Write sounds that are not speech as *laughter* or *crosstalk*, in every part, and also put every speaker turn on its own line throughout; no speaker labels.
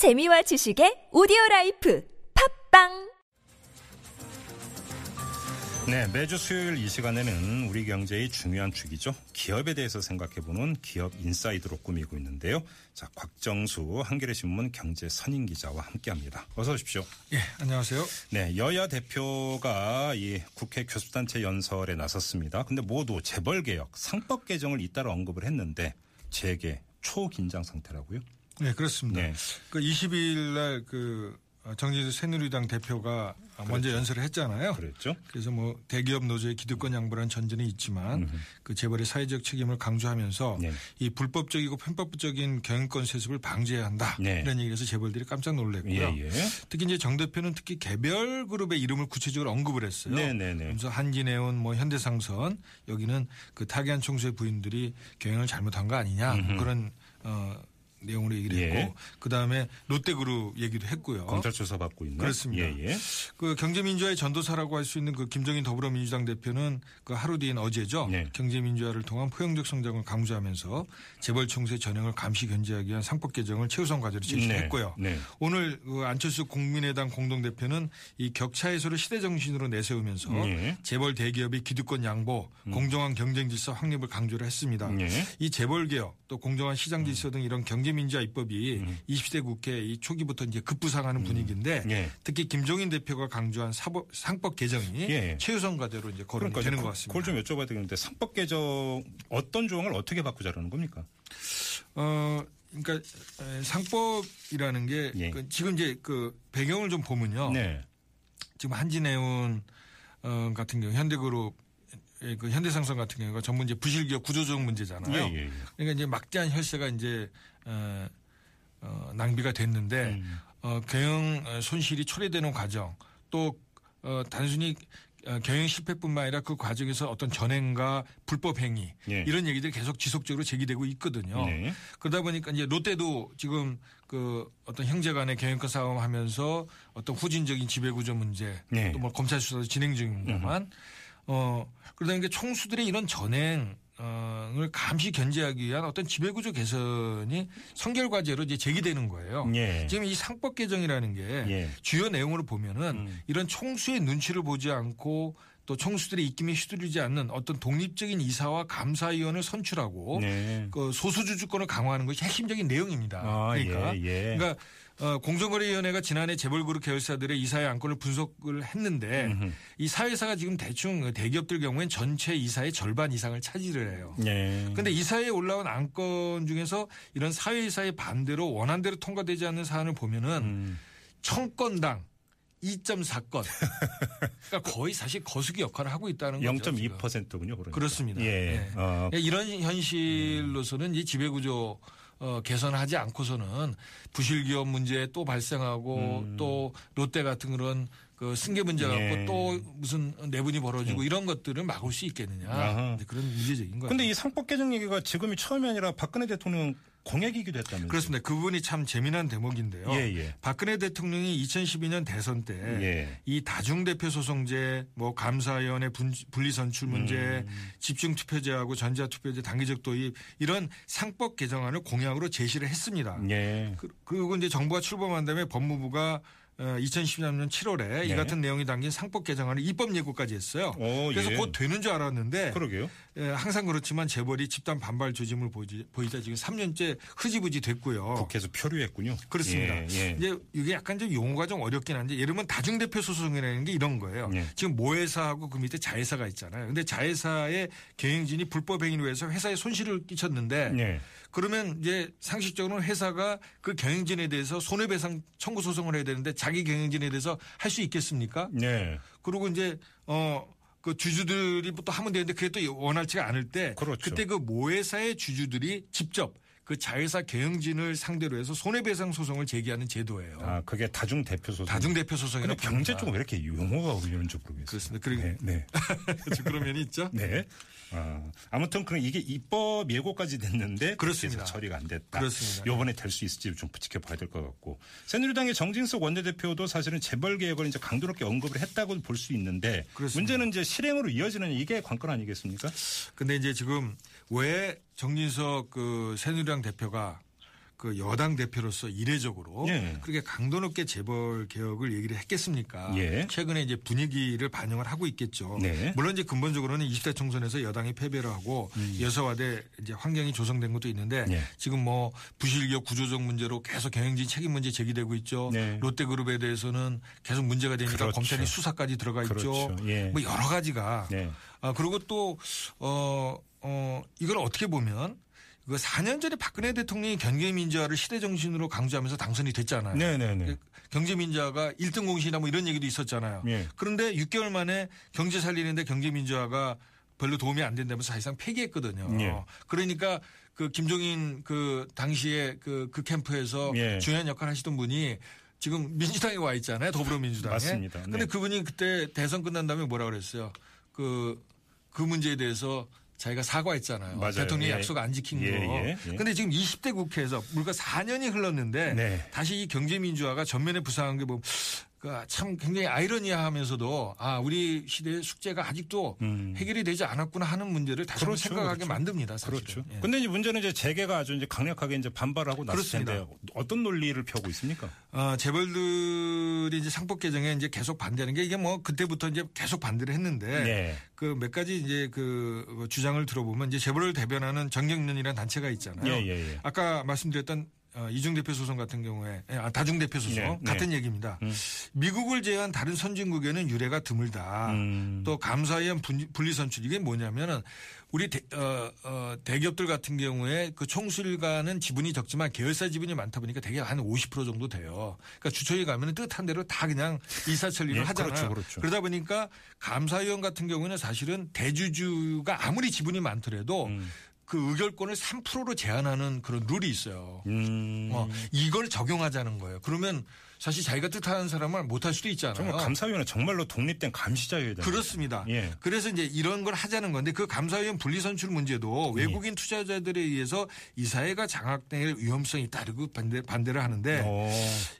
재미와 지식의 오디오 life 팟빵
네, 매주 수요일 이 시간에는 우리 경제의 중요한 축이죠. 기업에 대해서 생각해보는 기업 inside로 꾸미고 있는데요. 자, 곽정수 한겨레 신문 경제 선임 기자와 함께합니다. 어서 오십시오.
예, 안녕하세요.
네, 여야 대표가 이 국회 교섭단체 연설에 나섰습니다. 근데 모두 재벌 개혁, 상법 개정을 잇따라 언급을 했는데 재계 초긴장 상태라고요?
네, 그렇습니다.
네.
그 20일 날그 정진수 새누리당 대표가 먼저 연설을 했잖아요.
그랬죠.
그래서 뭐 대기업 노조의 기득권 양보라는 전제는 있지만 그 재벌의 사회적 책임을 강조하면서
네.
이 불법적이고 편법적인 경영권 세습을 방지해야 한다.
네.
이런 얘기에서 재벌들이 깜짝 놀랐고요.
예, 예.
특히 이제 정 대표는 특히 개별 그룹의 이름을 구체적으로 언급을 했어요.
네, 네, 네.
그래서 한진해운 뭐 현대상선 여기는 그 타기한 총수의 부인들이 경영을 잘못한 거 아니냐 뭐 그런 어 내용으로 얘기를
예.
했고 그다음에 롯데그룹 얘기도 했고요.
검찰 조사 받고 있는.
그렇습니다.
예, 예.
그 경제민주화의 전도사라고 할 수 있는 그 김정인 더불어민주당 대표는 그 하루 뒤인 어제죠.
네.
경제민주화를 통한 포용적 성장을 강조하면서 재벌 총수의 전형을 감시 견제하기 위한 상법 개정을 최우선 과제로 제시했고요.
네, 네.
오늘 그 안철수 국민의당 공동 대표는 이 격차 해소를 시대 정신으로 내세우면서
네.
재벌 대기업의 기득권 양보, 공정한 경쟁 질서 확립을 강조를 했습니다.
네.
이 재벌 개혁 또 공정한 시장 질서 등 이런 경제 민주화 입법이 20대 국회 이 초기부터 이제 급부상하는 분위기인데
예.
특히 김종인 대표가 강조한 사법, 상법 개정이
예.
최우선 과제로 이제 거론이
그러니까
되는
이제
것 같습니다.
그걸 좀 여쭤봐야 되겠는데 상법 개정 어떤 조항을 어떻게 바꾸자라는 겁니까?
어, 그러니까 에, 상법이라는 게
예.
그 지금 이제 그 배경을 좀 보면요.
네.
지금 한진해운 어, 같은 경우 현대그룹 의 그 현대상선 같은 경우가 전부 이제 부실기업 구조적 문제잖아요.
예, 예, 예.
그러니까 이제 막대한 혈세가 이제 어, 어, 낭비가 됐는데
음.
어, 경영 어, 손실이 초래되는 과정 또 어, 단순히 어, 경영 실패뿐만 아니라 그 과정에서 어떤 전행과 불법 행위
예.
이런 얘기들이 계속 지속적으로 제기되고 있거든요.
네.
그러다 보니까 이제 롯데도 지금 그 어떤 형제 간의 경영권 싸움하면서 어떤 후진적인 지배구조 문제
네.
또뭐 검찰 수사도 진행 중입니다만 어 그러다 보니까 총수들의 이런 전행 을 감시 견제하기 위한 어떤 지배구조 개선이 선결 과제로 이제 제기되는 거예요.
예.
지금 이 상법 개정이라는 게
예.
주요 내용으로 보면은
음.
이런 총수의 눈치를 보지 않고 또 총수들의 입김에 휘두르지 않는 어떤 독립적인 이사와 감사위원을 선출하고
네.
그 소수주주권을 강화하는 것이 핵심적인 내용입니다.
아,
그러니까,
예, 예.
그러니까 어, 공정거래위원회가 지난해 재벌그룹 계열사들의 이사의 안건을 분석을 했는데
음흠.
이 사회사가 지금 대충 대기업들 경우엔 전체 이사의 절반 이상을 차지를 해요.
네.
근데 이사회에 올라온 안건 중에서 이런 사회이사의 반대로 원안대로 통과되지 않는 사안을 보면은
음.
천 건당 2.4건. 그러니까 거의 사실 거수기 역할을 하고 있다는 거죠. 지금.
0.2%군요. 그러니까.
그렇습니다.
예.
네.
어,
이런 현실로서는 이 지배구조 어, 개선하지 않고서는 부실 기업 문제 또 발생하고 또 롯데 같은 그런 그 승계 문제 갖고
음. 예.
또 무슨 내분이 벌어지고 이런 것들을 막을 수 있겠느냐
아하.
그런 문제적인 거예요.
근데 이 상법 개정 얘기가 지금이 처음이 아니라 박근혜 대통령 공약이기도 했다면서요.
그렇습니다. 그 부분이 참 재미난 대목인데요.
예, 예.
박근혜 대통령이 2012년 대선 때이
예.
다중대표 소송제, 뭐 감사위원회 분- 분리선출 문제,
음.
집중투표제하고 전자투표제 단기적 도입 이런 상법 개정안을 공약으로 제시를 했습니다.
예.
그- 그리고 이제 정부가 출범한 다음에 법무부가 2013년 7월에 이
네.
같은 내용이 담긴 상법 개정안을 입법 예고까지 했어요.
오,
그래서
예.
곧 되는 줄 알았는데
그러게요.
예, 항상 그렇지만 재벌이 집단 반발 조짐을 보이지- 보이자 지금 3년째 흐지부지 됐고요.
국회에서 표류했군요.
그렇습니다.
예, 예.
이제 이게 약간 좀 용어가 좀 어렵긴 한데 예를 들면 다중대표 소송이라는 게 이런 거예요.
예.
지금 모회사하고 그 밑에 자회사가 있잖아요. 근데 자회사의 경영진이 불법 행위로 해서 회사에 손실을 끼쳤는데
예.
그러면 이제 상식적으로는 회사가 그 경영진에 대해서 손해배상 청구 소송을 해야 되는데 자기 경영진에 대해서 할 수 있겠습니까?
예.
그리고 이제 어. 그 주주들이 또 하면 되는데 그게 또 원활치가 않을 때
그렇죠.
그때 그 모회사의 주주들이 직접 그 자회사 경영진을 상대로 해서 손해배상 소송을 제기하는 제도예요.
아, 그게 다중 대표 소송.
다중 대표 소송이라고
근데 경제. 쪽은 왜 이렇게 용어가 어려운지 모르겠어요.
그렇습니다. 그리고
네. 네. *laughs*
그런 면이 있죠.
네. 아, 아무튼 그럼 이게 입법 예고까지 됐는데
그렇습니다.
처리가 안 됐다.
그렇습니다.
요번에 될 수 있을지 좀 지켜봐야 될 것 같고. 새누리당의 정진석 원내대표도 사실은 재벌 개혁을 이제 강도롭게 언급을 했다고 볼 수 있는데
그렇습니다.
문제는 이제 실행으로 이어지는 이게 관건 아니겠습니까?
근데 이제 지금 왜 정진석 그 새누리당 대표가 그 여당 대표로서 이례적으로
예.
그렇게 강도 높게 재벌 개혁을 얘기를 했겠습니까?
예.
최근에 이제 분위기를 반영을 하고 있겠죠.
네.
물론 이제 근본적으로는 20대 총선에서 여당이 패배를 하고 여서와대 이제 환경이 조성된 것도 있는데
음. 예.
지금 뭐 부실기업 구조적 문제로 계속 경영진 책임 문제 제기되고 있죠.
네.
롯데그룹에 대해서는 계속 문제가 되니까
그렇죠.
검찰이 수사까지 들어가
그렇죠.
있죠.
예.
뭐 여러 가지가
네.
아, 그리고 또, 어, 어, 이걸 어떻게 보면 그 4년 전에 박근혜 대통령이 경제 민주화를 시대 정신으로 강조하면서 당선이 됐잖아요.
네네네.
경제 민주화가 1등 공신이나 뭐 이런 얘기도 있었잖아요.
예.
그런데 6개월 만에 경제 살리는데 경제 민주화가 별로 도움이 안 된다면서 사실상 폐기했거든요.
예.
그러니까 그 김종인 그 당시에 그, 그 캠프에서
예.
중요한 역할을 하시던 분이 지금 민주당에 와 있잖아요. 더불어민주당에.
맞습니다.
근데
네.
그분이 그때 대선 끝난 다음에 뭐라 그랬어요. 그, 그 문제에 대해서 자기가 사과했잖아요.
맞아요.
대통령이
예.
약속 안 지킨
예,
거.
예, 예.
근데 지금 20대 국회에서 물가 4년이 흘렀는데
네.
다시 이 경제민주화가 전면에 부상한 게 뭐, 그참 굉장히 아이러니하면서도 아, 우리 시대의 숙제가 아직도
음.
해결이 되지 않았구나 하는 문제를 다시
그렇죠,
생각하게
그렇죠.
만듭니다. 사실은.
그렇죠.
예.
근데 이제 문제는 이제 재계가 아주 이제 강력하게 이제 반발하고
그렇습니다.
텐데 어떤 논리를 펴고 있습니까?
어, 재벌들이 이제 상법 개정에 이제 계속 반대하는 게 이게 뭐 그때부터 이제 계속 반대를 했는데
네.
그몇 가지 이제 그 주장을 들어보면 이제 재벌을 대변하는 정경련이라는 단체가 있잖아요.
예, 예, 예.
아까 말씀드렸던 어, 이중 대표 소송 같은 경우에 예, 아, 다중 대표 소송
네, 네.
같은 얘기입니다.
음.
미국을 제외한 다른 선진국에는 유례가 드물다.
음.
또 감사위원 분- 분리 선출 이게 뭐냐면은 우리 대, 어, 어, 대기업들 같은 경우에 그 총수일가는 지분이 적지만 계열사 지분이 많다 보니까 대개 한 50% 정도 돼요. 그러니까 주초에 가면은 뜻한 대로 다 그냥 이사처리를
예,
하잖아요.
그렇죠, 그렇죠.
러다 보니까 감사위원 같은 경우에는 사실은 대주주가 아무리 지분이 많더라도
음.
그 의결권을 3%로 제한하는 그런 룰이 있어요.
음.
어, 이걸 적용하자는 거예요. 그러면 사실 자기가 뜻하는 사람을 못할 수도 있잖아요.
정말 감사위원회 정말로 독립된 감시자여야
그렇습니다.
예.
그래서 이제 이런 걸 하자는 건데 그 감사위원 분리선출 문제도
예.
외국인 투자자들에 의해서 이 사회가 장악될 위험성이 있다 그리고 반대, 반대를 하는데
어.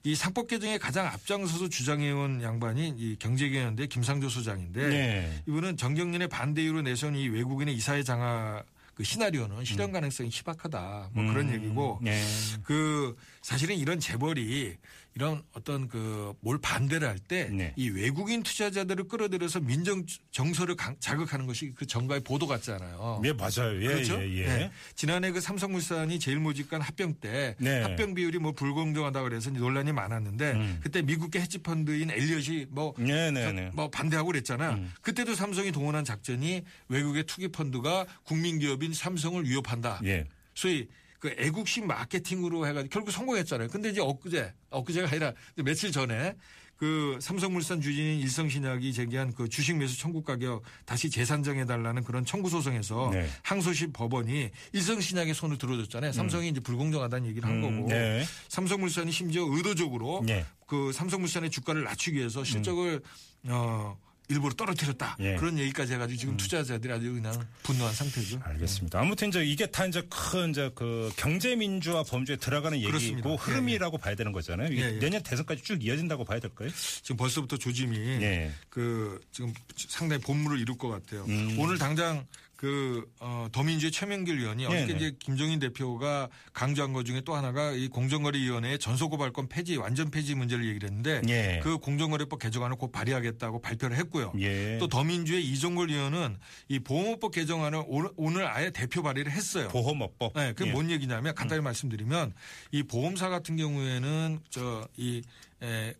이 상법 개정에 가장 앞장서서 주장해온 양반이 이 경제개혁연대 김상조 소장인데
네.
이분은 정경련의 반대 이유로 내세운 이 외국인의 이사회 장악 그 시나리오는 실현 가능성이 희박하다 뭐 그런
음.
얘기고
네.
그 사실은 이런 재벌이 이런 어떤 그 뭘 반대를 할 때이
네.
외국인 투자자들을 끌어들여서 민정 정서를 강- 자극하는 것이 그 정가의 보도 같잖아요.
예, 맞아요. 예,
그렇죠?
예, 예.
네. 지난해 그 삼성물산이 제일모직간 합병 때
네.
합병 비율이 뭐 불공정하다 그래서 논란이 많았는데
음.
그때 미국계 헤지펀드인 엘리엇이 뭐
네, 네, 네.
뭐 반대하고 그랬잖아요.
음.
그때도 삼성이 동원한 작전이 외국의 투기 펀드가 국민 기업인 삼성을 위협한다.
예.
소위 그 애국심 마케팅으로 해가지고 결국 성공했잖아요. 근데 이제 엊그제, 엊그제가 아니라 며칠 전에 그 삼성물산 주진인 일성신약이 제기한 그 주식 매수 청구 가격 다시 재산정해 달라는 그런 청구 소송에서
네.
항소심 법원이 일성신약의 손을 들어줬잖아요. 삼성이 이제 불공정하다는 얘기를 한
음,
거고.
네.
삼성물산이 심지어 의도적으로
네.
그 삼성물산의 주가를 낮추기 위해서 실적을 어 일부러 떨어뜨렸다.
예.
그런 얘기까지 해가지고 지금 투자자들이 아주 그냥 분노한 상태죠.
알겠습니다. 아무튼 이제 이게 다 이제 큰 이제 그 경제 민주화 범죄에 들어가는 얘기고
그렇습니다.
흐름이라고 봐야 되는 거잖아요.
예, 예.
내년 대선까지 쭉 이어진다고 봐야 될까요?
지금 벌써부터 조짐이
예.
그 지금 상당히 본물을 이룰 것 같아요.
음.
오늘 당장 그 어, 더민주의 최명길 의원이 어저께. 이제 김종인 대표가 강조한 것 중에 또 하나가 이 공정거래위원회의 전소고발권 폐지 완전 폐지 문제를 얘기를 했는데
예.
그 공정거래법 개정안을 곧 발의하겠다고 발표를 했고요.
예.
또 더민주의 이종걸 의원은 이 보험업법 개정안을 오늘, 오늘 아예 대표 발의를 했어요.
보험업법.
네, 그게
예.
뭔 얘기냐면 간단히 말씀드리면 이 보험사 같은 경우에는 저이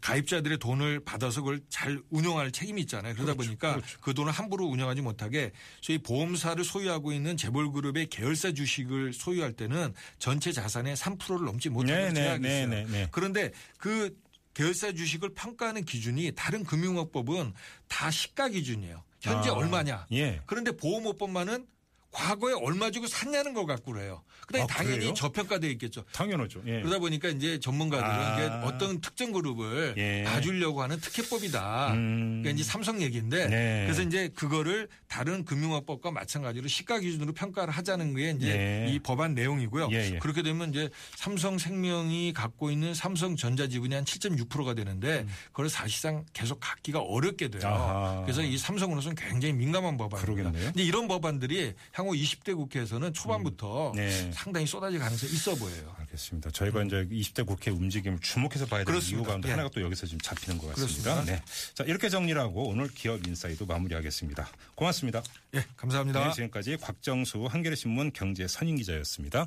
가입자들의 돈을 받아서 그걸 잘 운영할 책임이 있잖아요. 그러다 보니까 그 돈을 함부로 운영하지 못하게 저희 보험사를 소유하고 있는 재벌그룹의 계열사 주식을 소유할 때는 전체 자산의 3%를 넘지 못하게
네, 네,
제약이
네,
있어요.
네, 네.
그런데 그 계열사 주식을 평가하는 기준이 다른 금융업법은 다 시가 기준이에요. 현재
아,
얼마냐.
예.
그런데 보험업법만은 과거에 얼마 주고 샀냐는 걸 갖고 그래요. 그다음에
아,
당연히
그래요?
저평가되어 있겠죠.
당연하죠. 예.
그러다 보니까 이제 전문가들은
아.
이게 어떤 특정 그룹을
예.
봐주려고 하는 특혜법이다.
음.
그러니까 이제 삼성 얘기인데
네.
그래서 이제 그거를 다른 금융업법과 마찬가지로 시가 기준으로 평가를 하자는 게 이제
예.
이 법안 내용이고요.
예, 예.
그렇게 되면 이제 삼성생명이 갖고 있는 삼성전자 지분이 한 7.6%가 되는데 그걸 사실상 계속 갖기가 어렵게 돼요.
음. 아하.
그래서 이 삼성으로서는 굉장히 민감한 법안입니다.
그러겠네요.
이제 이런 법안들이 향후 20대 국회에서는 초반부터
네.
상당히 쏟아질 가능성이 있어 보여요.
알겠습니다. 저희가 이제 20대 국회 움직임을 주목해서 봐야 되는
그렇습니다.
이유 가운데
예.
하나가 또 여기서 지금 잡히는 것
같습니다.
네. 자, 이렇게 정리를 하고 오늘 기업 인사이도 마무리하겠습니다. 고맙습니다.
예, 감사합니다.
네, 지금까지 곽정수 한겨레신문 경제 선임 기자였습니다.